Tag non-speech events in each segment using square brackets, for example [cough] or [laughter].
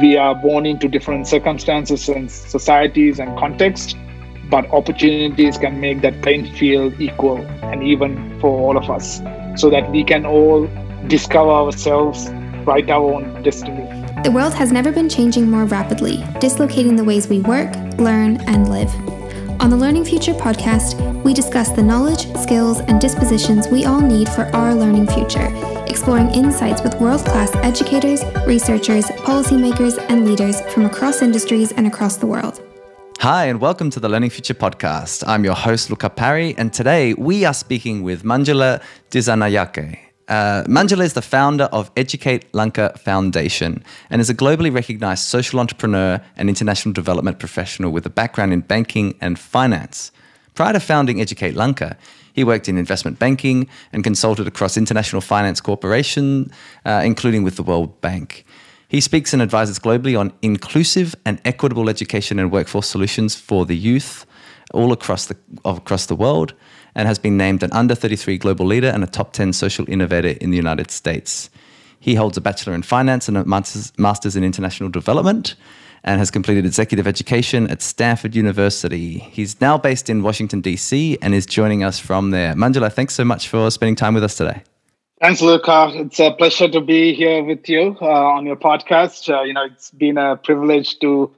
we are born into different circumstances and societies and contexts, but opportunities can make that playing field equal and even for all of us so that we can all discover ourselves, write our own destiny. The world has never been changing more rapidly, dislocating the ways we work, learn, and live. On the Learning Future podcast, we discuss the knowledge, skills, and dispositions we all need for our learning future, exploring insights with world class educators, researchers, policymakers, and leaders from across industries and across the world. Hi, and welcome to the Learning Future podcast. I'm your host, Luca Parry, and today we are speaking with Manjula Dissanayake. Uh, Manjula is the founder of Educate Lanka Foundation and is a globally recognized social entrepreneur and international development professional with a background in banking and finance. Prior to founding Educate Lanka, he worked in investment banking and consulted across international finance corporations, uh, including with the World Bank. He speaks and advises globally on inclusive and equitable education and workforce solutions for the youth all across the, across the world and has been named an under 33 global leader and a top 10 social innovator in the United States. He holds a Bachelor in Finance and a Master's in International Development and has completed executive education at Stanford University. He's now based in Washington, D.C., and is joining us from there. Manjula, thanks so much for spending time with us today. Thanks, Luca. It's a pleasure to be here with you uh, on your podcast. Uh, you know, it's been a privilege to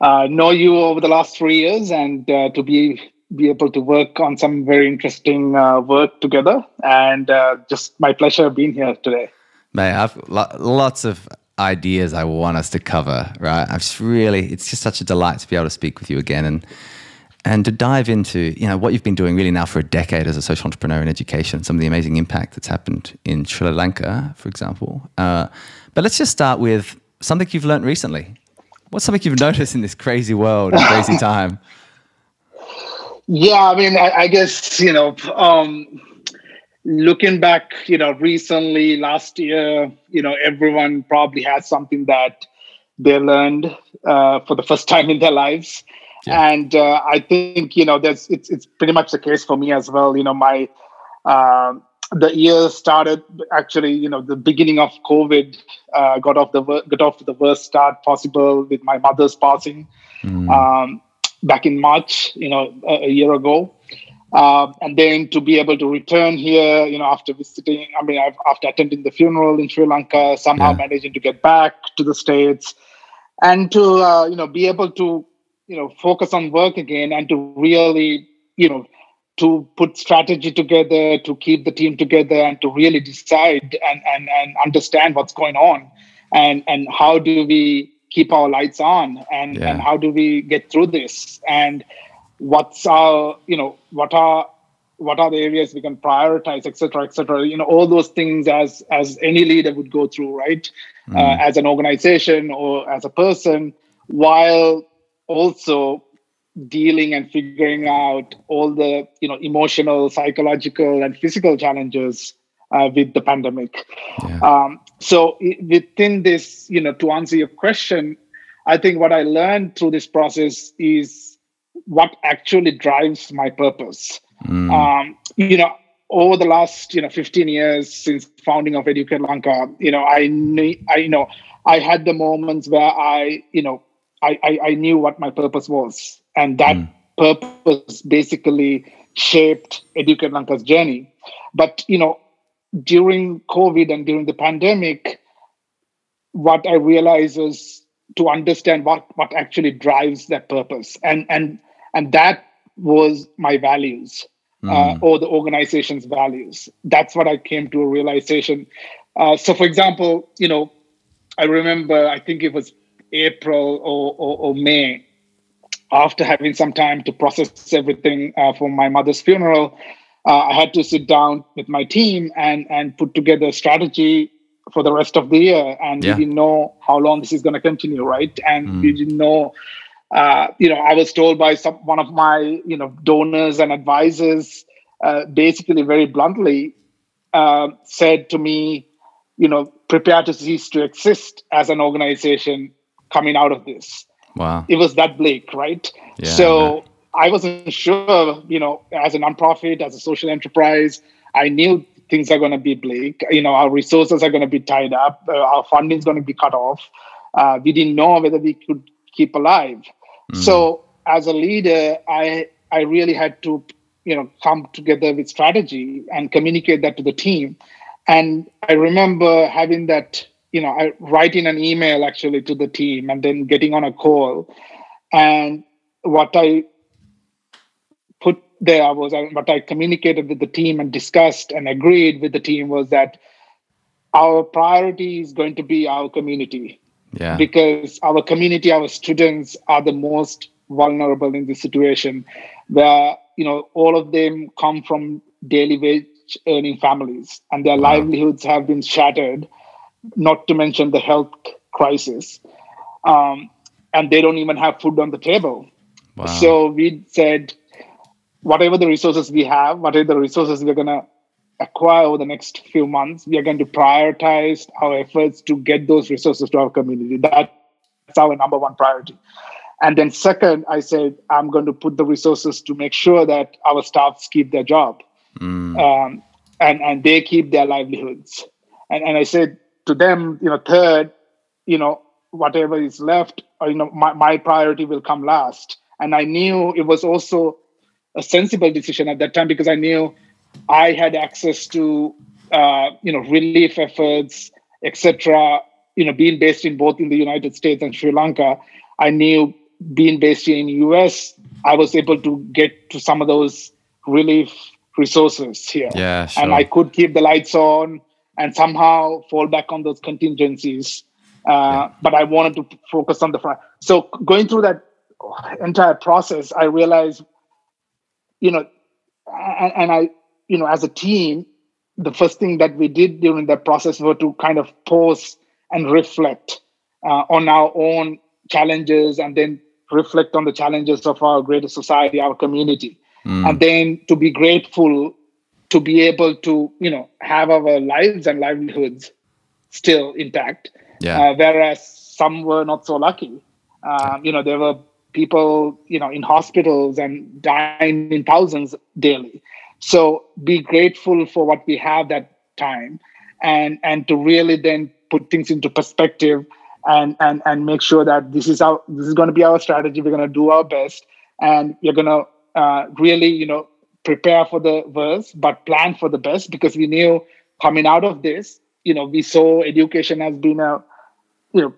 uh, know you over the last three years and uh, to be be able to work on some very interesting uh, work together. And uh, just my pleasure being here today. Man, I've lo- lots of ideas I want us to cover. Right, I've just really, it's just such a delight to be able to speak with you again and and to dive into you know what you've been doing really now for a decade as a social entrepreneur in education, some of the amazing impact that's happened in Sri Lanka, for example. Uh, but let's just start with something you've learned recently. What's something you've noticed in this crazy world, and crazy [laughs] time? Yeah, I mean, I, I guess you know, um, looking back, you know, recently last year, you know, everyone probably has something that they learned uh, for the first [laughs] time in their lives, yeah. and uh, I think you know, there's it's it's pretty much the case for me as well. You know, my uh, the year started actually, you know, the beginning of COVID uh, got off the got off to the worst start possible with my mother's passing. Mm. Um, back in March, you know, a, a year ago. Um, and then to be able to return here, you know, after visiting, I mean, I've, after attending the funeral in Sri Lanka, somehow yeah. managing to get back to the States and to, uh, you know, be able to, you know, focus on work again and to really, you know, to put strategy together, to keep the team together and to really decide and, and, and understand what's going on and, and how do we keep our lights on and, yeah. and how do we get through this and what's our you know what are what are the areas we can prioritize etc cetera, etc cetera. you know all those things as as any leader would go through right mm. uh, as an organization or as a person while also dealing and figuring out all the you know emotional psychological and physical challenges uh, with the pandemic. Yeah. Um, so within this, you know, to answer your question, I think what I learned through this process is what actually drives my purpose. Mm. Um, you know, over the last you know 15 years since founding of Educate Lanka, you know, I knew, I you know, I had the moments where I, you know, I I, I knew what my purpose was, and that mm. purpose basically shaped Educate Lanka's journey. But you know, during COVID and during the pandemic, what I realized is to understand what what actually drives that purpose, and and and that was my values mm. uh, or the organization's values. That's what I came to a realization. Uh, so, for example, you know, I remember I think it was April or, or, or May after having some time to process everything uh, for my mother's funeral uh, I had to sit down with my team and and put together a strategy for the rest of the year. And yeah. we didn't know how long this is going to continue, right? And mm. we didn't know. Uh, you know, I was told by some one of my you know donors and advisors, uh, basically very bluntly, uh, said to me, you know, prepare to cease to exist as an organization coming out of this. Wow, it was that bleak, right? Yeah, so I wasn't sure, you know, as a nonprofit, as a social enterprise, I knew things are going to be bleak. You know, our resources are going to be tied up, uh, our funding is going to be cut off. uh, we didn't know whether we could keep alive. Mm. So as a leader, I I really had to you know come together with strategy and communicate that to the team. And I remember having that you know I writing an email actually to the team and then getting on a call. And what I there was what I communicated with the team and discussed and agreed with the team was that our priority is going to be our community. Yeah. Because our community, our students are the most vulnerable in this situation where, you know, all of them come from daily wage earning families and their wow. livelihoods have been shattered, not to mention the health crisis. Um, and they don't even have food on the table. Wow. So we said, whatever the resources we have, whatever the resources we're going to acquire over the next few months, we are going to prioritize our efforts to get those resources to our community. That's our number one priority. And then, second, I said, I'm going to put the resources to make sure that our staffs keep their job mm. um, and, and they keep their livelihoods. And, and I said to them, you know, third, you know, whatever is left, or, you know, my, my priority will come last. And I knew it was also a sensible decision at that time because I knew I had access to uh, you know relief efforts, etc. You know, being based in both in the United States and Sri Lanka, I knew being based in the US, I was able to get to some of those relief resources here. Yeah, sure. And I could keep the lights on and somehow fall back on those contingencies. Uh, yeah. But I wanted to focus on the front. So going through that entire process, I realized, you know, and, and I you know, as a team, the first thing that we did during that process was to kind of pause and reflect uh, on our own challenges and then reflect on the challenges of our greater society, our community. Mm. And then to be grateful to be able to, you know, have our lives and livelihoods still intact. Yeah. Uh, whereas some were not so lucky. Um, you know, there were people, you know, in hospitals and dying in thousands daily. So be grateful for what we have that time and and to really then put things into perspective and and and make sure that this is our this is going to be our strategy. We're going to do our best and we're going to uh, really you know prepare for the worst but plan for the best because we knew coming out of this you know we saw education has been a you know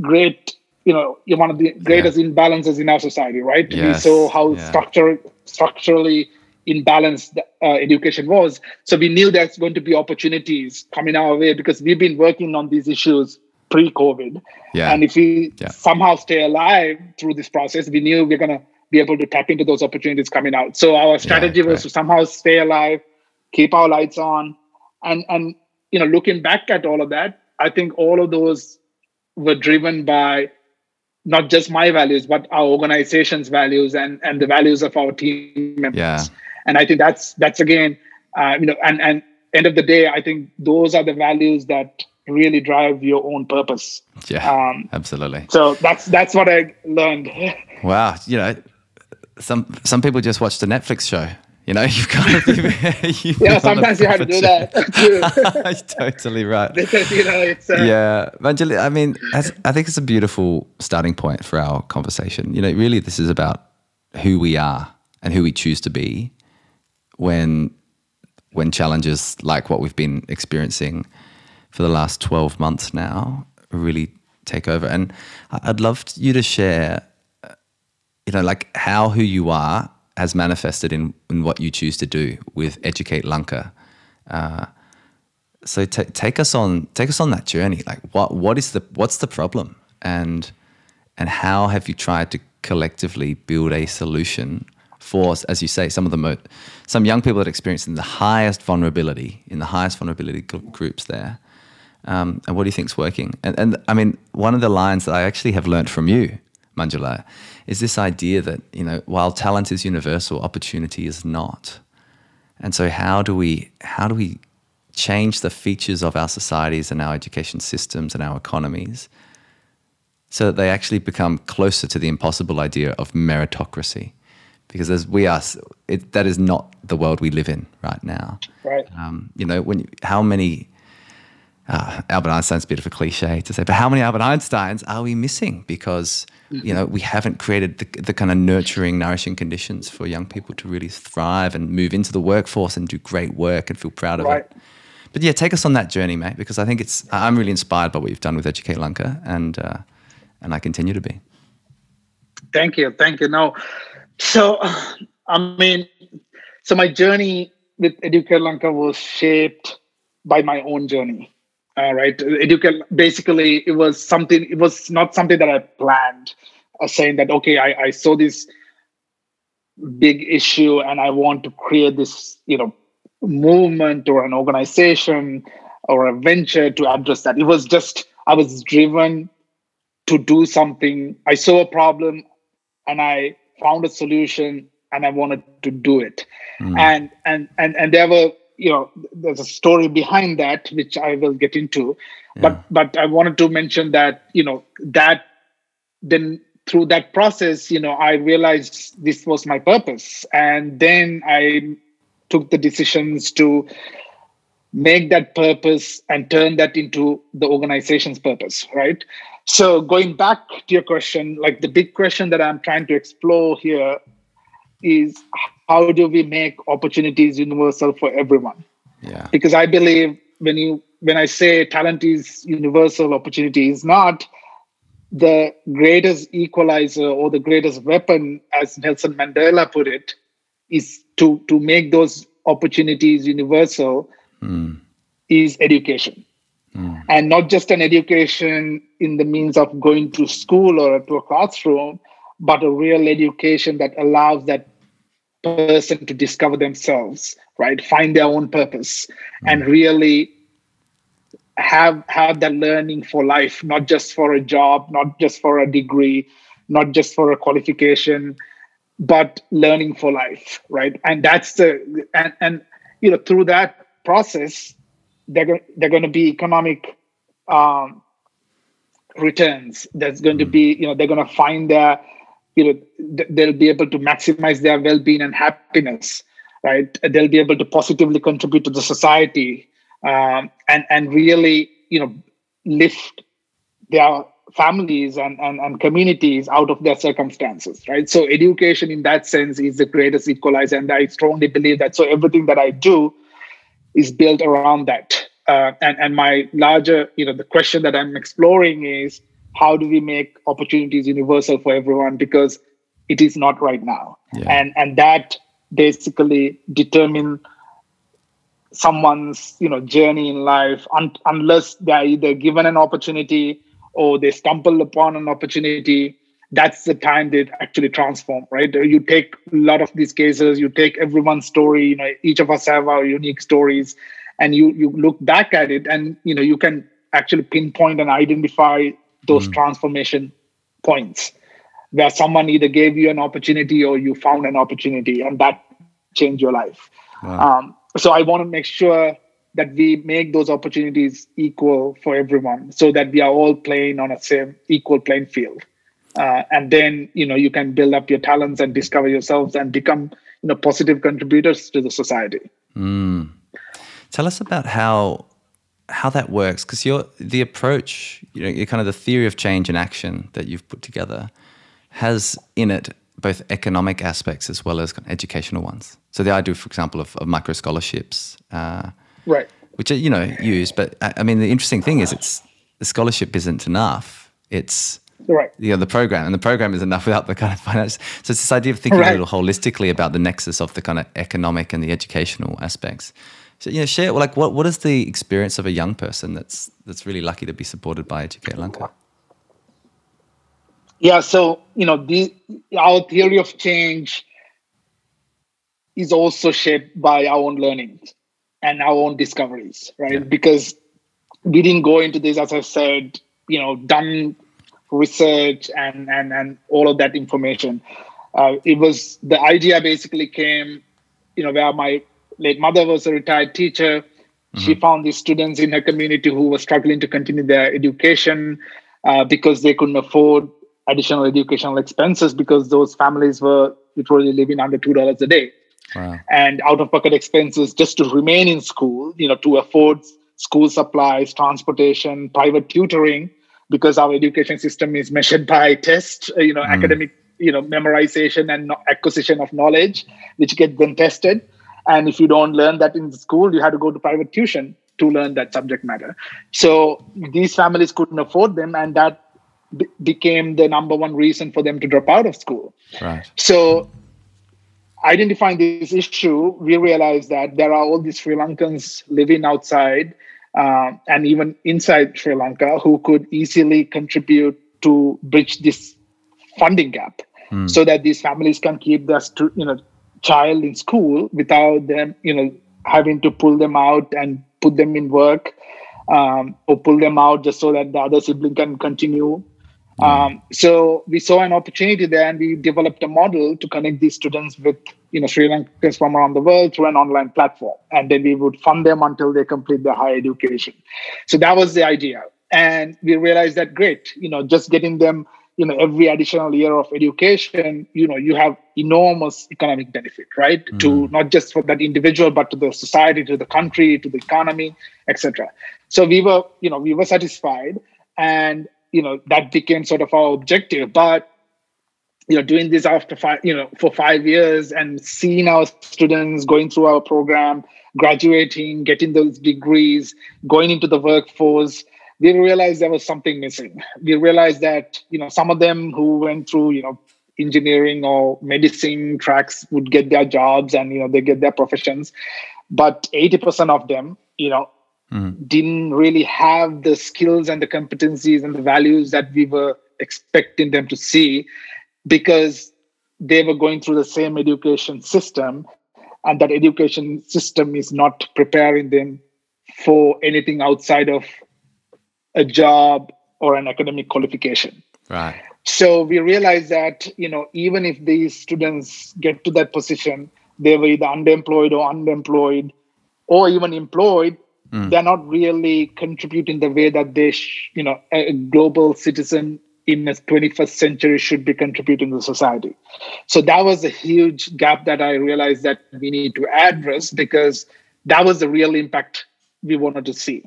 great you know you're one of the greatest yeah. imbalances in our society right yes. we saw how yeah. structure structurally imbalanced uh, education was. So we knew there's going to be opportunities coming our way because we've been working on these issues pre-COVID. Yeah. And if we yeah. somehow stay alive through this process, we knew we're going to be able to tap into those opportunities coming out. So our strategy was to somehow stay alive, keep our lights on, and and you know, looking back at all of that, I think all of those were driven by not just my values, but our organization's values and and the values of our team members. Yeah. And i think that's that's again uh, you know and and end of the day i think those are the values that really drive your own purpose. Yeah um, absolutely. so that's that's what i learned. [laughs] Wow you know some some people just watch the netflix show you know, [laughs] you've got to be. [laughs] [laughs] yeah, sometimes you have to do that too. totally right. Because, you know, it's. Uh, yeah, I mean, I think it's a beautiful starting point for our conversation. You know, really, this is about who we are and who we choose to be when when challenges like what we've been experiencing for the last 12 months now really take over and i'd love you to share you know like how who you are has manifested in, in what you choose to do with educate lanka uh, so t- take us on take us on that journey like what what is the what's the problem and and how have you tried to collectively build a solution for, as you say, some of the mo- some young people that are experiencing the highest vulnerability in the highest vulnerability groups there. Um, and what do you think is working? And, and I mean, one of the lines that I actually have learned from you, Manjula, is this idea that you know, while talent is universal, opportunity is not. And so, how do we how do we change the features of our societies and our education systems and our economies so that they actually become closer to the impossible idea of meritocracy? because as we are, it, that is not the world we live in right now. Right. Um, you know, when how many uh, Albert Einstein's a bit of a cliche to say, but how many Albert Einsteins are we missing because you know we haven't created the, the kind of nurturing, nourishing conditions for young people to really thrive and move into the workforce and do great work and feel proud of Right. it. But yeah, take us on that journey, mate, because I think it's I'm really inspired by what you've done with Educate Lanka, and uh, and I continue to be. Thank you, thank you. No, so I mean, so my journey with Educate Lanka was shaped by my own journey. All right, basically it was something. It was not something that I planned. Uh, saying that okay, I, I saw this big issue and I want to create this, you know, movement or an organization or a venture to address that. It was just I was driven to do something. I saw a problem and I found a solution and I wanted to do it. And and and and there were, you know, there's a story behind that which I will get into. But but I wanted to mention that, you know, that then through that process, you know, I realized this was my purpose. And then I took the decisions to make that purpose and turn that into the organization's purpose, right? So going back to your question, like the big question that I'm trying to explore here is how do we make opportunities universal for everyone? Yeah. because I believe when you when I say talent is universal, opportunity is not the greatest equalizer or the greatest weapon, as Nelson Mandela put it, is to to make those opportunities universal hmm. is education. Hmm. And not just an education in the means of going to school or to a classroom, but a real education that allows that person to discover themselves right? Find their own purpose and really have have that learning for life not just for a job not just for a degree not just for a qualification but learning for life right? And that's the and and you know through that process they're going they're going to be economic um returns. That's going to be you know they're going to find their you know th- they'll be able to maximize their well-being and happiness right? They'll be able to positively contribute to the society um, and and really you know lift their families and, and and communities out of their circumstances right? So education in that sense is the greatest equalizer and i strongly believe that. So everything that i do is built around that. Uh, and and my larger you know the question that i'm exploring is how do we make opportunities universal for everyone? Because it is not right now. Yeah. and and that basically determine someone's you know journey in life un- unless they're either given an opportunity or they stumble upon an opportunity that's the time they actually transform right? You take a lot of these cases you take everyone's story you know each of us have our unique stories and you you look back at it and you know you can actually pinpoint and identify those transformation points where someone either gave you an opportunity or you found an opportunity and that changed your life. Um, so i want to make sure that we make those opportunities equal for everyone so that we are all playing on a same equal playing field. Uh, and then you know you can build up your talents and discover yourselves and become you know positive contributors to the society. Tell us about how how that works because you're the approach, you know, you're kind of the theory of change and action that you've put together has in it both economic aspects as well as kind of educational ones. So the idea, for example, of, of micro scholarships, uh, right which are you know used, but I, I mean the interesting thing is it's the scholarship isn't enough. It's right you know the program and the program is enough without the kind of finance so it's this idea of thinking Right. a little holistically about the nexus of the kind of economic and the educational aspects so you know share like what what is the experience of a young person that's that's really lucky to be supported by educate lanka Yeah, so you know, the our theory of change is also shaped by our own learnings and our own discoveries, right? Yeah. Because we didn't go into this, as I said, you know, done research and and and all of that information. Uh, it was the idea basically came, you know, where my late mother was a retired teacher. She found these students in her community who were struggling to continue their education uh, because they couldn't afford additional educational expenses because those families were literally living under two dollars a day wow and out of pocket expenses just to remain in school you know to afford school supplies, transportation, private tutoring, because our education system is measured by test, uh, you know, mm. academic, you know, memorization and acquisition of knowledge, which get then tested. And if you don't learn that in school, you have to go to private tuition to learn that subject matter. So these families couldn't afford them, and that b- became the number one reason for them to drop out of school. Right. So identifying this issue, we realized that there are all these Sri Lankans living outside uh, and even inside Sri Lanka who could easily contribute to bridge this funding gap, mm. so that these families can keep their you know child in school without them you know having to pull them out and put them in work um, or pull them out just so that the other sibling can continue. Mm. Um, so we saw an opportunity there, and we developed a model to connect these students with you know Sri Lankans from around the world through an online platform, and then we would fund them until they complete their higher education. So that was the idea, and we realized that great, you know, just getting them you know every additional year of education you know you have enormous economic benefit right? Mm. to not just for that individual but to the society to the country to the economy etc so we were you know we were satisfied and you know that became sort of our objective. But you know doing this after five you know for five years and seeing our students going through our program graduating getting those degrees going into the workforce we realized there was something missing. We realized that you know some of them who went through you know engineering or medicine tracks would get their jobs and you know they get their professions, but eighty percent of them you know mm. didn't really have the skills and the competencies and the values that we were expecting them to see because they were going through the same education system and that education system is not preparing them for anything outside of a job or an academic qualification. Right. So we realized that you know even if these students get to that position, they were either underemployed or unemployed, or even employed. Mm. They're not really contributing the way that they, sh- you know, a global citizen in the 21st century should be contributing to society. So that was a huge gap that I realized that we need to address because that was the real impact we wanted to see.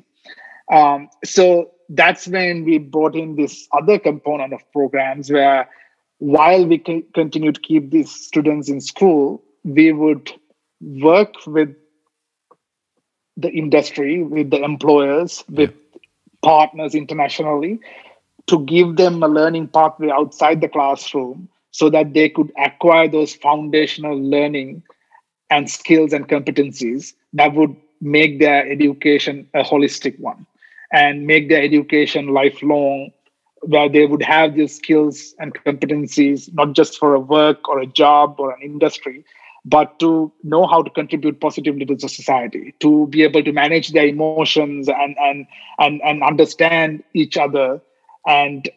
Um, so that's when we brought in this other component of programs where while we can continue to keep these students in school, we would work with the industry, with the employers, with yeah. partners internationally to give them a learning pathway outside the classroom so that they could acquire those foundational learning and skills and competencies that would make their education a holistic one and make their education lifelong where they would have these skills and competencies not just for a work or a job or an industry but to know how to contribute positively to the society to be able to manage their emotions and and and, and understand each other and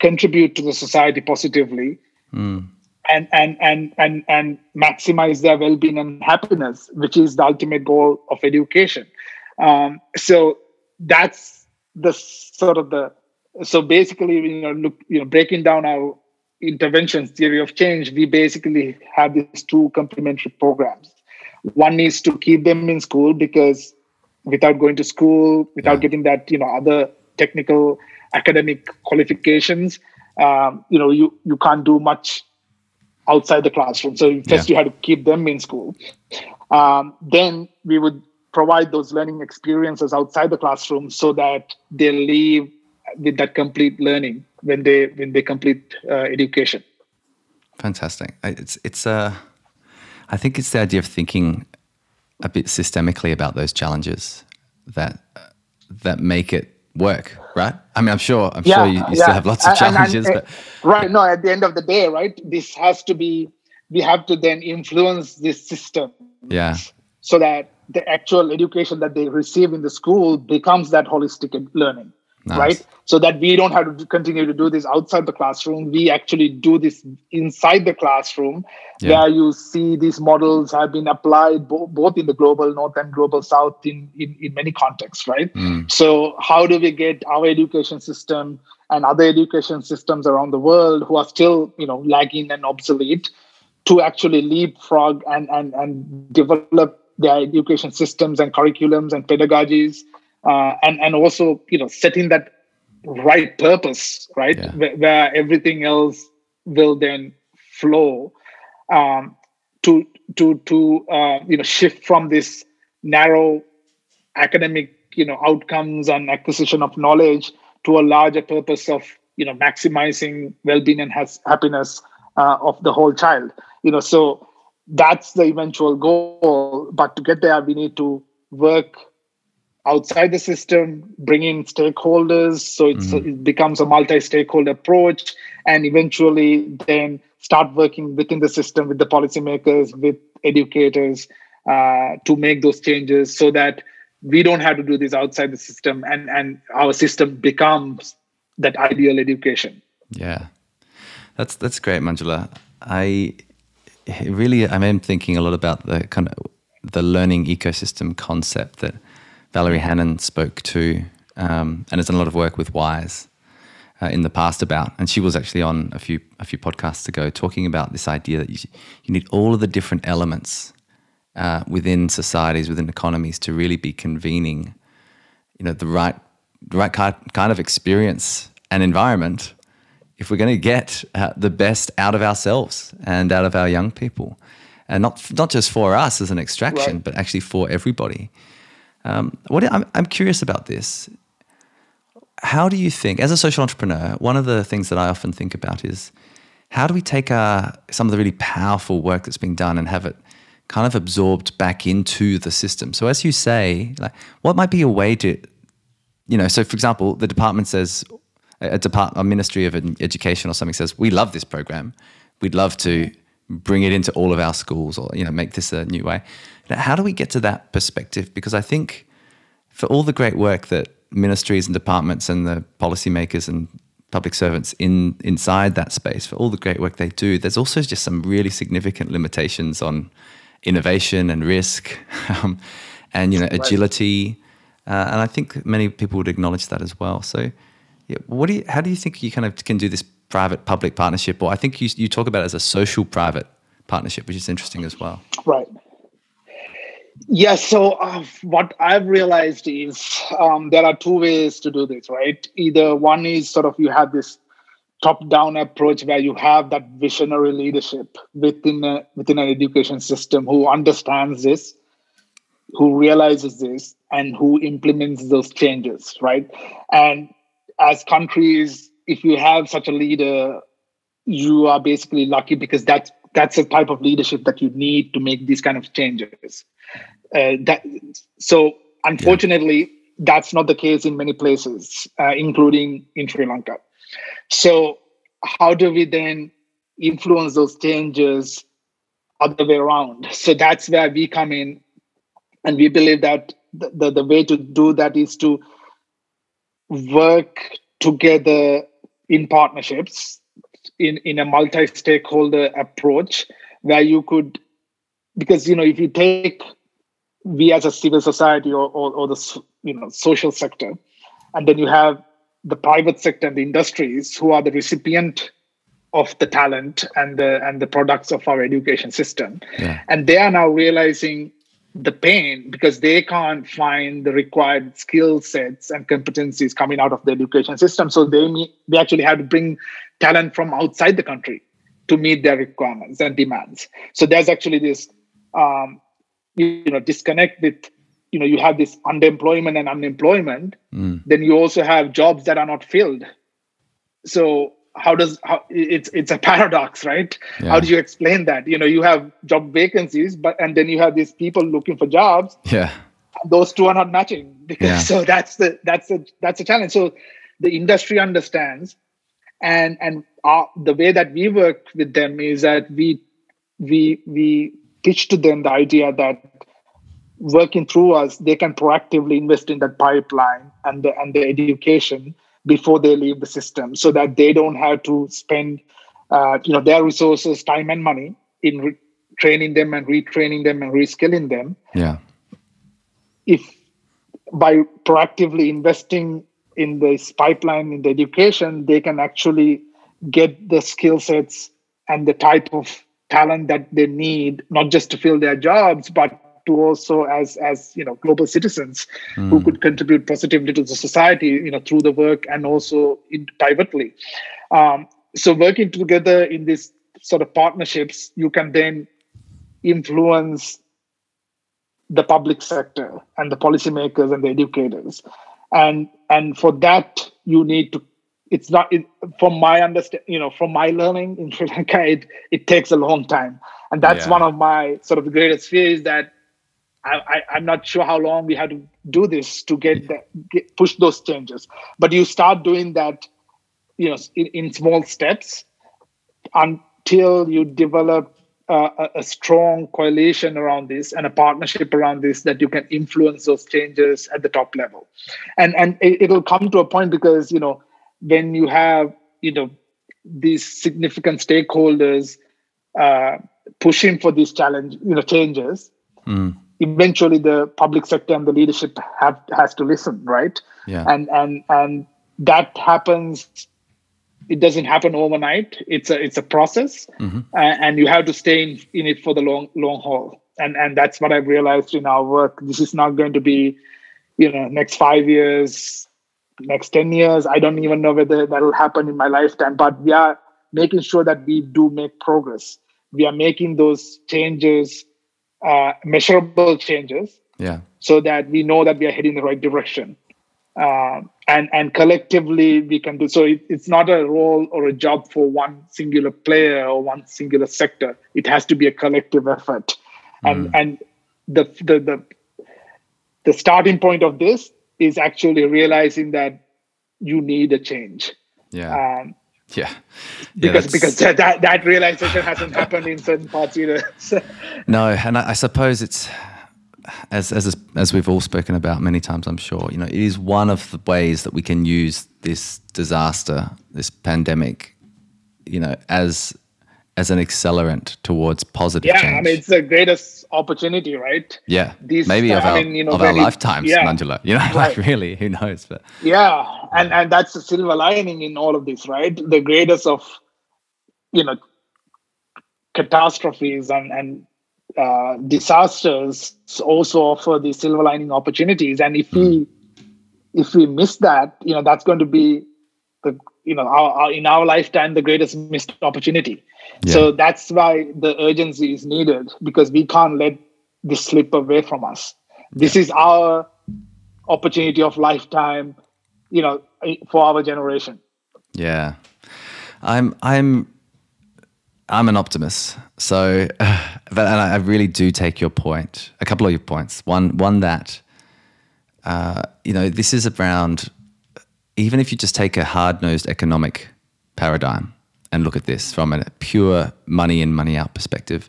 contribute to the society positively mm. and, and and and and maximize their well-being and happiness which is the ultimate goal of education um, so that's the sort of the so basically you know look you know breaking down our interventions theory of change we basically have these two complementary programs one is to keep them in school because without going to school without yeah. getting that you know other technical academic qualifications um, you know you you can't do much outside the classroom so first yeah. you had to keep them in school um, then we would provide those learning experiences outside the classroom so that they leave with that complete learning when they when they complete uh, education. Fantastic. It's it's uh i think it's the idea of thinking a bit systemically about those challenges that uh, that make it work right? I mean i'm sure i'm yeah, sure you, you yeah. still have lots of challenges and, and, but right no at the end of the day right this has to be we have to then influence this system yeah. so that the actual education that they receive in the school becomes that holistic learning nice. right so that we don't have to continue to do this outside the classroom we actually do this inside the classroom yeah. where you see these models have been applied bo- both in the global north and global south in, in, in many contexts right mm. so how do we get our education system and other education systems around the world who are still you know lagging and obsolete to actually leapfrog and and and develop their education systems and curriculums and pedagogies uh, and and also you know setting that right purpose, right, Yeah. where, where everything else will then flow um, to to to uh, you know shift from this narrow academic you know outcomes and acquisition of knowledge to a larger purpose of you know maximizing well-being and has happiness uh, of the whole child you know so that's the eventual goal. But to get there we need to work outside the system bring in stakeholders. So it's, it becomes a multi-stakeholder approach. And eventually then start working within the system with the policymakers with educators uh, to make those changes so that we don't have to do this outside the system and and our system becomes that ideal education. Yeah, that's that's great, Manjula. I really I am thinking a lot about the kind of the learning ecosystem concept that Valerie Hannon spoke to, um, and has done a lot of work with Wise uh, in the past about. And she was actually on a few a few podcasts ago talking about this idea that you, you need all of the different elements uh, within societies, within economies, to really be convening, you know, the right the right kind kind of experience and environment if we're going to get uh, the best out of ourselves and out of our young people, and not not just for us as an extraction, Right. but actually for everybody. Um, what I'm, I'm curious about this. How do you think, as a social entrepreneur, one of the things that I often think about is how do we take uh, some of the really powerful work that's being done and have it kind of absorbed back into the system? So, as you say, like, what might be a way to you know, so for example, the department says, a depart, a ministry of education or something says, we love this program, we'd love to bring it into all of our schools, or you know, make this a new way. Now, How do we get to that perspective? Because I think for all the great work that ministries and departments and the policymakers and public servants in inside that space, for all the great work they do, there's also just some really significant limitations on innovation and risk, [laughs] um, and you know, agility. Uh, and I think many people would acknowledge that as well. So, yeah, what do you, how do you think you kind of can do this private public partnership? Or I think you, you talk about it as a social private partnership, which is interesting as well. Right. Yeah. So uh, what I've realized is um, there are two ways to do this. Right. Either one is sort of you have this top-down approach where you have that visionary leadership within a, within an education system who understands this, who realizes this, and who implements those changes. Right. And as countries, if you have such a leader, you are basically lucky because that's that's the type of leadership that you need to make these kind of changes. Uh, that so unfortunately, that's not the case in many places, uh, including in Sri Lanka. So how do we then influence those changes other way around? So that's where we come in, and we believe that the, the, the way to do that is to work together in partnerships in, in a multi-stakeholder approach where you could because you know if you take we as a civil society or, or, or the you know social sector and then you have the private sector and the industries who are the recipient of the talent and the and the products of our education system Yeah. and they are now realizing the pain because they can't find the required skill sets and competencies coming out of the education system. So they me- they actually have to bring talent from outside the country to meet their requirements and demands. So there's actually this um, you know disconnect with you know you have this underemployment and unemployment. Mm. then you also have jobs that are not filled. So how does how it's it's a [laughs] paradox right Yeah. how do you explain that you know you have job vacancies but and then you have these people looking for jobs Yeah. those two are not matching [laughs] because Yeah. so that's the that's the that's a challenge so the industry understands and and our, the way that we work with them is that we we we pitch to them the idea that working through us they can proactively invest in that pipeline and the and the education before they leave the system so that they don't have to spend uh, you know their resources time and money in re- training them and retraining them and reskilling them Yeah. if by proactively investing in this pipeline in the education they can actually get the skill sets and the type of talent that they need not just to fill their jobs but to also as as you know global citizens mm. who could contribute positively to the society you know through the work and also in, privately um, so working together in these sort of partnerships you can then influence the public sector and the policymakers and the educators and and for that you need to it's not it, from my understand you know from my learning in sri lanka it, it takes a long time and that's yeah. one of my sort of greatest fears that I, I, am not sure how long we have to do this to get, get push those changes. But you start doing that, you know, in, in small steps until you develop uh, a, a, strong coalition around this and a partnership around this that you can influence those changes at the top level. And and it, it'll come to a point because you know when you have you know these significant stakeholders uh, pushing for these challenge you know changes mm. Eventually the public sector and the leadership have has to listen right? Yeah. And and and that happens it doesn't happen overnight. It's a it's a process mm-hmm. and you have to stay in, in it for the long long haul. And and that's what i've realized in our work. This is not going to be you know next 5 years next 10 years. I don't even know whether that'll happen in my lifetime. But we are making sure that we do make progress. We are making those changes uh, measurable changes yeah. so that we know that we are heading in the right direction. Uh, and and collectively we can do so it, it's not a role or a job for one singular player or one singular sector. It has to be a collective effort. Mm. and and the, the the the starting point of this is actually realizing that you need a change. Yeah. Um, yeah. yeah because because that, that, realization hasn't happened in certain parts either. [laughs] no, and I, I, suppose it's as as as we've all spoken about many times. I'm sure you know it is one of the ways that we can use this disaster, this pandemic, you know, as as an accelerant towards positive yeah, change. I mean, it's the greatest opportunity, right? Yeah, These, maybe of our, mean, you know, of our lifetimes, yeah, Manjula. You know, [laughs] right. like really, who knows? But yeah, and and that's the silver lining in all of this, right? The greatest of, you know, catastrophes and and uh, disasters also offer the silver lining opportunities, and if mm. we hmm. if we miss that, you know, that's going to be the you know our, our, in our lifetime the greatest missed opportunity. Yeah. so that's why the urgency is needed because we can't let this slip away from us. This is our opportunity of lifetime you know for our generation. Yeah. I'm i'm i'm an optimist. So [sighs] but and i really do take your point a couple of your points. One one that uh, you know this is around even if you just take a hard nosed economic paradigm and look at this from a pure money in, money out perspective,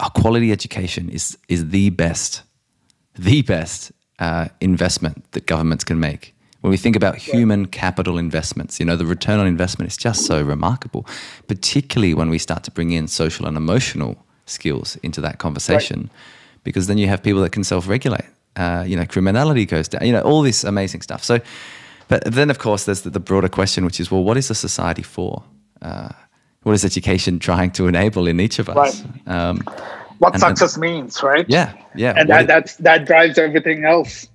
a quality education is, is the best, the best uh, investment that governments can make. When we think about human capital investments, you know, the return on investment is just so remarkable, particularly when we start to bring in social and emotional skills into that conversation, right. because then you have people that can self regulate. Uh, you know, criminality goes down, you know, all this amazing stuff. So, but then, of course, there's the, the broader question, which is, well, what is a society for? Uh, what is education trying to enable in each of us? Right. Um, what and, success and, means, right? Yeah, yeah. And that, that's, that drives everything else.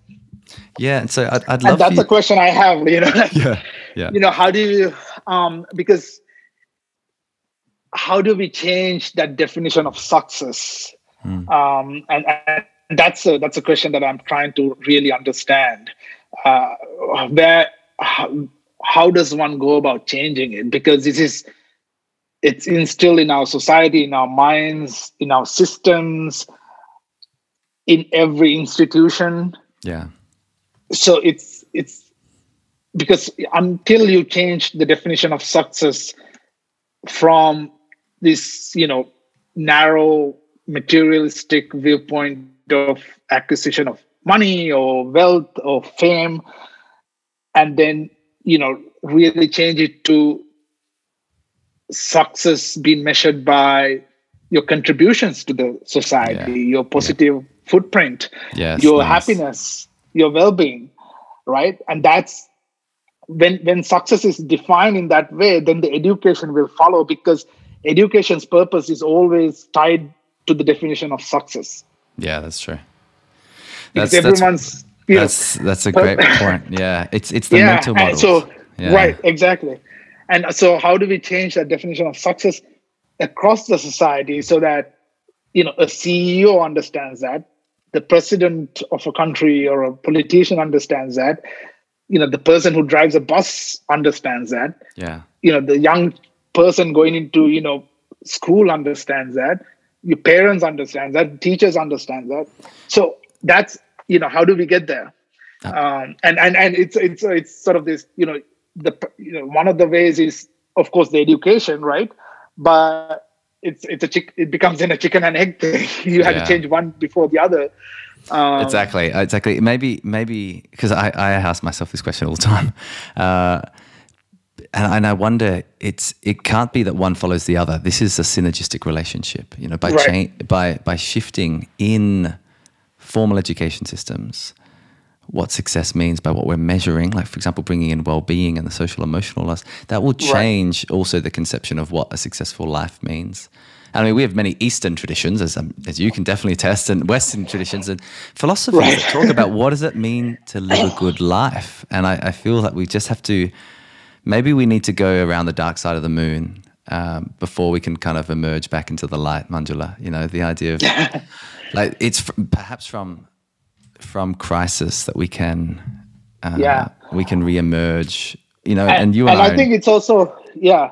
Yeah, and so I'd, I'd love. And that's you... a question I have. You know. [laughs] yeah, yeah. You know, how do you? Um, because how do we change that definition of success? Mm. Um, and, and that's a that's a question that I'm trying to really understand uh, where how, how does one go about changing it? Because this is it's instilled in our society in our minds in our systems in every institution. Yeah. So it's it's because until you change the definition of success from this you know narrow materialistic viewpoint of acquisition of money or wealth or fame and then you know really change it to success being measured by your contributions to the society yeah. your positive yeah. footprint yes, your nice. happiness your well-being right and that's when when success is defined in that way then the education will follow because education's purpose is always tied to the definition of success Yeah, that's true. Because That's, that's, everyone's you know, that's, that's a great point. [laughs] Yeah, it's, it's the mental and model. so yeah. right, exactly. And so, how do we change that definition of success across the society so that you know a CEO understands that, the president of a country or a politician understands that, you know, the person who drives a bus understands that, Yeah. you know, the young person going into you know school understands that, your parents understand that, teachers understand that. So that's you know how do we get there? um, and and and it's it's it's sort of this you know the you know one of the ways is of course the education right? But it's it's a chick it becomes in a chicken and egg [laughs] thing. You have Yeah. to change one before the other. Um, exactly exactly. Maybe maybe because I, I ask myself this question all the time. [laughs] Uh, and, and i wonder it's it can't be that one follows the other. This is a synergistic relationship you know by Right. cha- by by shifting in formal education systems what success means by what we're measuring like for example bringing in well-being and the social emotional loss that will change also the conception of what a successful life means I mean, we have many Eastern traditions, as um, as you can definitely attest, and Western traditions and philosophies Right. that talk about what does it mean to live a good life. And I, I feel that we just have to, maybe we need to go around the dark side of the moon um, before we can kind of emerge back into the light, Manjula. You know, the idea of [laughs] like it's perhaps from from crisis that we can, uh, Yeah. we can reemerge. You know, and, and, you and, and I think it's also yeah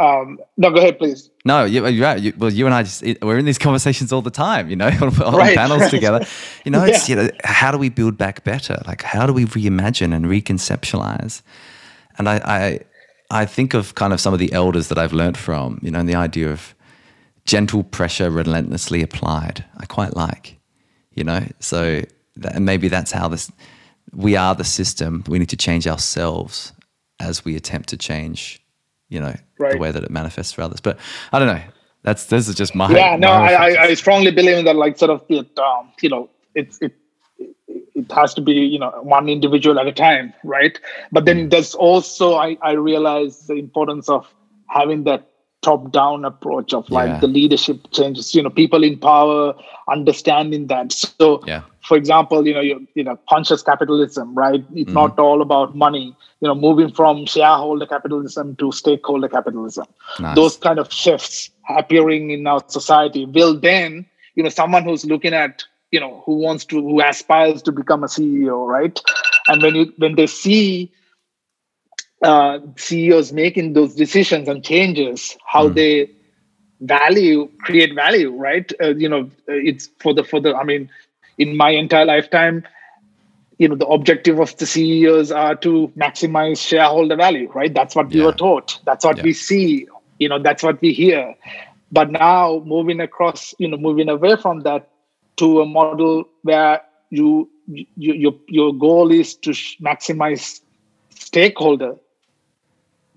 um no go ahead please No, you, you're right. You, well, you and I just it- we're in these conversations all the time. You know, [laughs] on, on Right, panels right. [laughs] together. You know, it's Yeah. you know, how do we build back better? Like, how do we reimagine and reconceptualize? And I, I, I think of kind of some of the elders that I've learned from. You know, and the idea of gentle pressure relentlessly applied. I quite like. You know, so that, maybe that's how this. We are the system. We need to change ourselves as we attempt to change. You know, the way that it manifests for others. But I don't know. That's this is just my yeah no my I, I i strongly believe in that like sort of it um you know it's it it has to be you know one individual at a time right but then there's also i i realize the importance of having that top down approach of like Yeah. the leadership changes you know people in power understanding that so Yeah. for example you know you, you know conscious capitalism right it's Mm-hmm. not all about money you know moving from shareholder capitalism to stakeholder capitalism Nice. those kind of shifts appearing in our society will then you know someone who's looking at you know who wants to who aspires to become a ceo right and when you when they see uh, ceos making those decisions and changes how they value create value right? Uh, you know it's for the for the i mean in my entire lifetime you know the objective of the ceos are to maximize shareholder value right? That's what we were taught. That's what Yeah. we see. You know that's what we hear. But now moving across you know moving away from that to a model where you, you your your goal is to sh- maximize stakeholder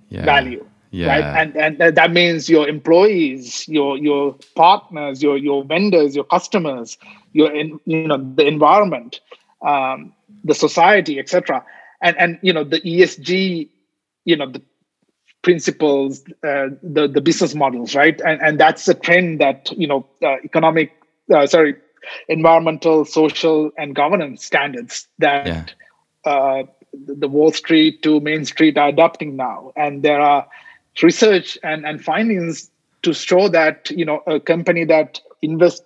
yeah. value Yeah. right and and that means your employees your your partners your your vendors your customers your in, you know the environment um, the society etc and and you know the esg you know the principles uh, the the business models right and and that's a trend that you know uh, economic uh, sorry environmental social and governance standards that Yeah. The Wall Street to Main Street are adopting now, and there are research and, and findings to show that you know a company that invests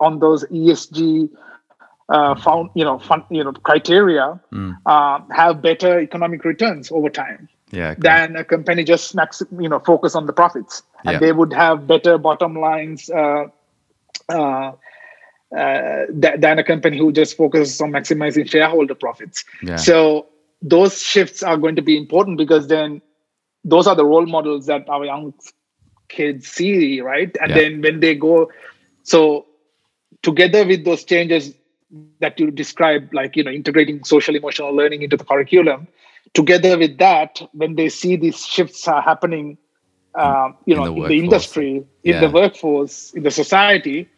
on those ESG uh, found you know fun, you know criteria Mm. uh, have better economic returns over time Yeah. than a company just max you know focus on the profits, and Yeah. they would have better bottom lines. Uh, uh, uh, th- than a company who just focuses on maximizing shareholder profits. Yeah. So those shifts are going to be important because then those are the role models that our young kids see, right? And Yeah. then when they go, so together with those changes that you described, like you know, integrating social emotional learning into the curriculum, together with that, when they see these shifts are happening, um, you In know, the in the, industry, in Yeah. the workforce, in the society,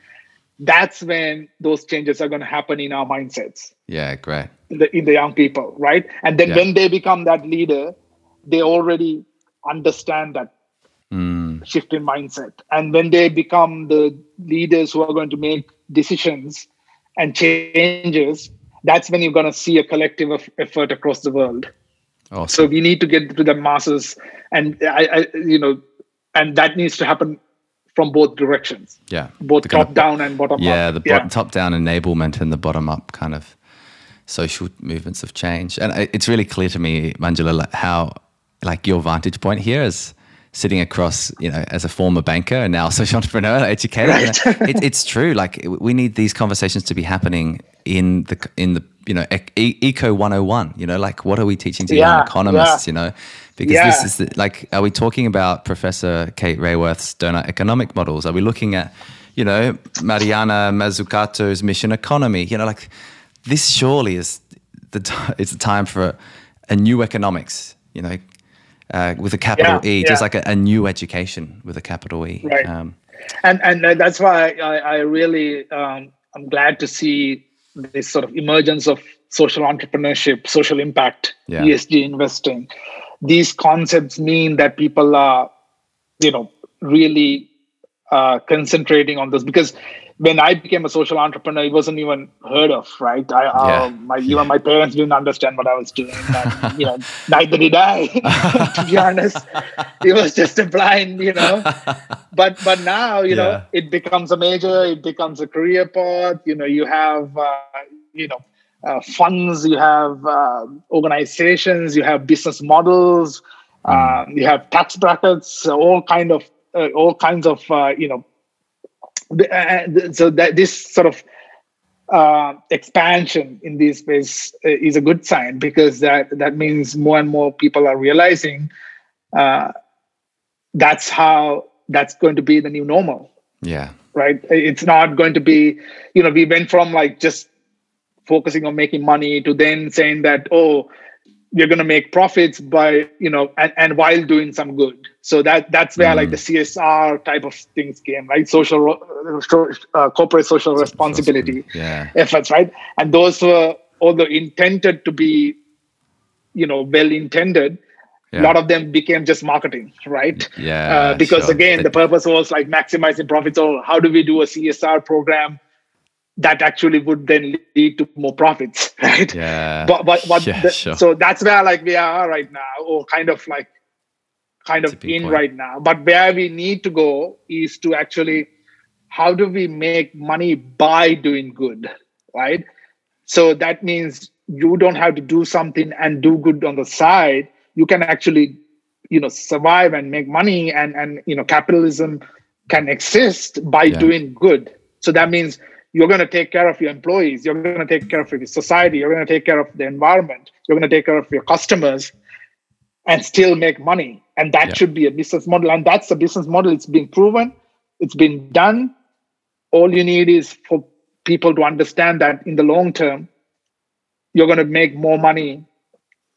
that's when those changes are going to happen in our mindsets yeah. Great. in the in the young people right and then Yeah. when they become that leader they already understand that Mm. shift in mindset and when they become the leaders who are going to make decisions and changes, that's when you're going to see a collective of effort across the world. Awesome. So we need to get to the masses, and I, I, you know, and that needs to happen from both directions. Yeah, both top of, down and bottom yeah, up. The yeah, the top down enablement and the bottom up kind of social movements of change. And uh, it's really clear to me, Manjula, how like your vantage point here is sitting across, you know, as a former banker and now social entrepreneur, educator. Right. it, it's true. Like we need these conversations to be happening in the in the you know e- eco 101 you know like what are we teaching to yeah, young economists yeah. you know because yeah. this is the, like are we talking about professor kate Raworth's donut economic models are we looking at you know mariana mazzucato's mission economy you know like this surely is the t- [laughs] it's the time for a, a new economics you know uh, with a capital yeah, E, yeah. just like a, a, new education with a capital E. Right. Um, and and that's why I, I really um, I'm glad to see this sort of emergence of social entrepreneurship, social impact, yeah. ESG investing. These concepts mean that people are, you know, really uh, concentrating on this because when I became a social entrepreneur, it wasn't even heard of, right? I, uh, yeah. uh, my, even my parents didn't understand what I was doing. [laughs] And, you know, neither did I, [laughs] to be honest. It was just a blind, you know. But but now, you yeah. know, it becomes a major. It becomes a career path. You know, you have, uh, you know, uh, funds. You have uh, organizations. You have business models. Mm. you have tax brackets. All kind of all kinds of you know uh, so that this sort of uh, expansion in this space uh, is a good sign because that that means more and more people are realizing uh, that's how that's going to be the new normal. Yeah. Right. It's not going to be, you know, we went from like just focusing on making money to then saying that, oh, you're going to make profits by you know and, and while doing some good so that that's where mm. like the csr type of things came right social uh, corporate social responsibility yeah. efforts right and those were although intended to be you know well intended yeah. a lot of them became just marketing right yeah uh, because sure. again the purpose was like maximizing profits or how do we do a csr program that actually would then lead to more profits, [laughs] right? Yeah. But but, but yeah, the, sure. so that's where like we are right now, or kind of like kind of in point. right now. But where we need to go is to actually how do we make money by doing good, right? So that means you don't have to do something and do good on the side. You can actually, you know, survive and make money and and you know, capitalism can exist by yeah. doing good. So that means you're going to take care of your employees you're going to take care of your society you're going to take care of the environment you're going to take care of your customers and still make money. And that yeah. should be a business model. And that's a business model. It's been proven. It's been done. All you need is for people to understand that in the long term you're going to make more money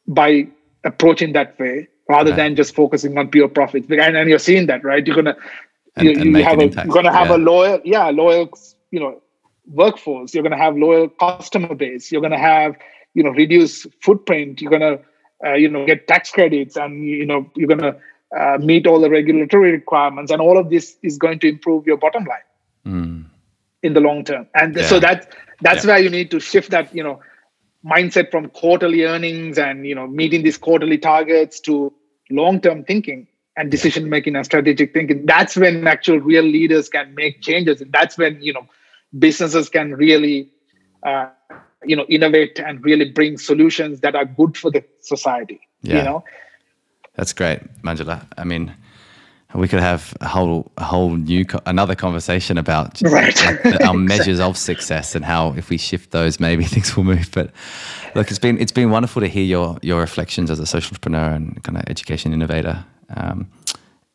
by approaching that way rather right. than just focusing on pure profits and, and you're seeing that right? You're going to you, and you have a, you're going to have yeah. a loyal yeah loyal you know workforce. You're going to have loyal customer base. You're going to have you know reduce footprint. You're going to uh, you know get tax credits and you know you're going to uh, meet all the regulatory requirements. And all of this is going to improve your bottom line mm. in the long term. And yeah. so that that's yeah. where you need to shift that you know mindset from quarterly earnings and you know meeting these quarterly targets to long term thinking and decision making and strategic thinking. That's when actual real leaders can make changes. And that's when you know businesses can really uh, you know innovate and really bring solutions that are good for the society yeah. you know that's great manjula i mean we could have a whole a whole new another conversation about [laughs] right. like our [laughs] measures of success and how if we shift those maybe [laughs] things will move but look it's been it's been wonderful to hear your your reflections as a social entrepreneur and kind of education innovator um,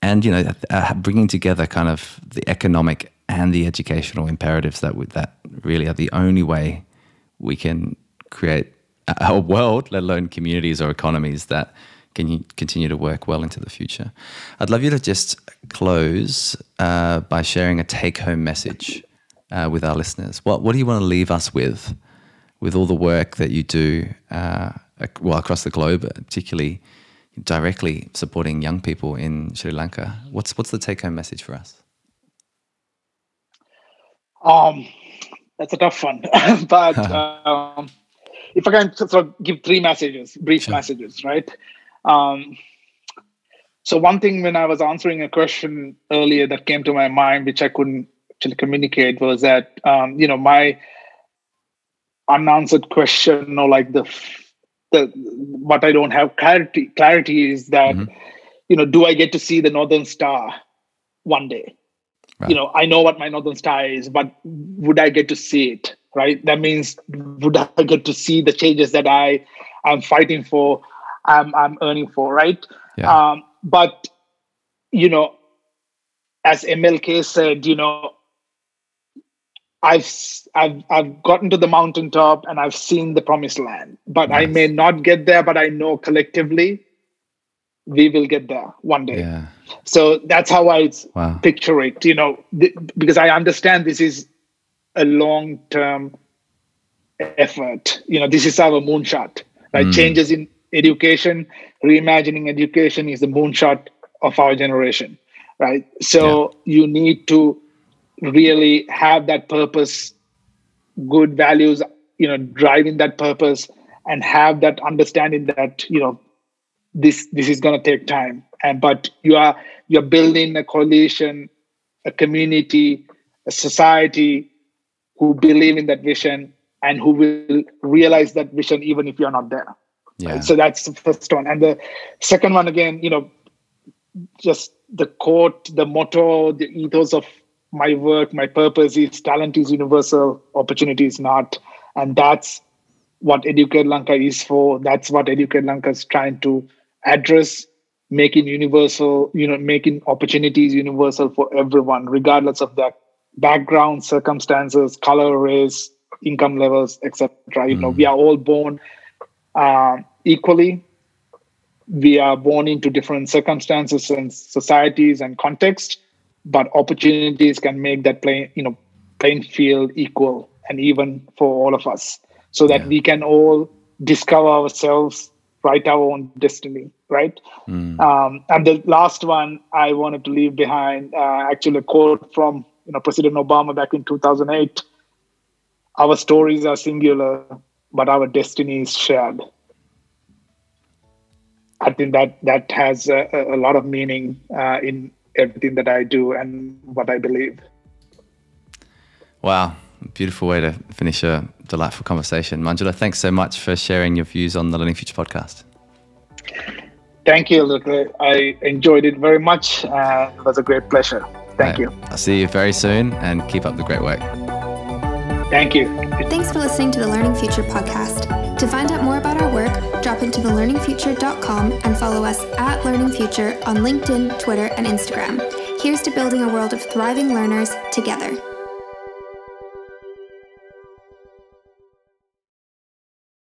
and you know uh, bringing together kind of the economic and the educational imperatives that would, that really are the only way we can create a world, let alone communities or economies that can continue to work well into the future. I'd love you to just close uh, by sharing a take-home message uh, with our listeners. What What do you want to leave us with, with all the work that you do, uh, well across the globe, particularly directly supporting young people in Sri Lanka? What's What's the take-home message for us? Um, that's a tough one. [laughs] but [laughs] um, if I can sort of give three messages, brief sure. messages, right? Um, so one thing when I was answering a question earlier that came to my mind, which I couldn't actually communicate, was that um, you know my unanswered question or like the the what I don't have clarity clarity is that mm-hmm. you know do I get to see the northern star one day? Right. You know I know what my northern star is, but would I get to see it? Right. That means would I get to see the changes that I am fighting for, I'm I'm earning for, right? Yeah. Um, but you know, as MLK said, you know, I've I've I've gotten to the mountaintop and I've seen the promised land, but I may not get there. But I know collectively, we will get there one day. Yeah. So that's how I wow. picture it. You know, th- because I understand this is a long term effort. You know, this is our moonshot. Right, mm. changes in education, reimagining education is the moonshot of our generation. Right, so yeah. you need to really have that purpose good values you know driving that purpose and have that understanding that you know this this is going to take time and but you are you're building a coalition a community a society who believe in that vision and who will realize that vision even if you're not there yeah. Right? so that's the first one and the second one again you know just the quote the motto the ethos of my work, my purpose is talent is universal, opportunity is not. And that's what Educate Lanka is for. That's what Educate Lanka is trying to address, making universal, you know, making opportunities universal for everyone, regardless of their background, circumstances, color, race, income levels, etc. You know, we are all born uh, equally. We are born into different circumstances and societies and contexts but opportunities can make that play you know playing field equal and even for all of us so that yeah. we can all discover ourselves write our own destiny right mm. um, and the last one i wanted to leave behind uh, actually a quote from you know president obama back in 2008 our stories are singular but our destiny is shared i think that that has a, a lot of meaning uh, in everything that I do and what I believe. Wow, beautiful way to finish a delightful conversation. Manjula, thanks so much for sharing your views on the Learning Future podcast. Thank you, Luke. I enjoyed it very much. and it was a great pleasure. Thank right. you. I'll see you very soon and keep up the great work. Thank you. Thanks for listening to the Learning Future podcast. To find out more about our work, drop into thelearningfuture.com and follow us at Learning Future on LinkedIn, Twitter, and Instagram. Here's to building a world of thriving learners together.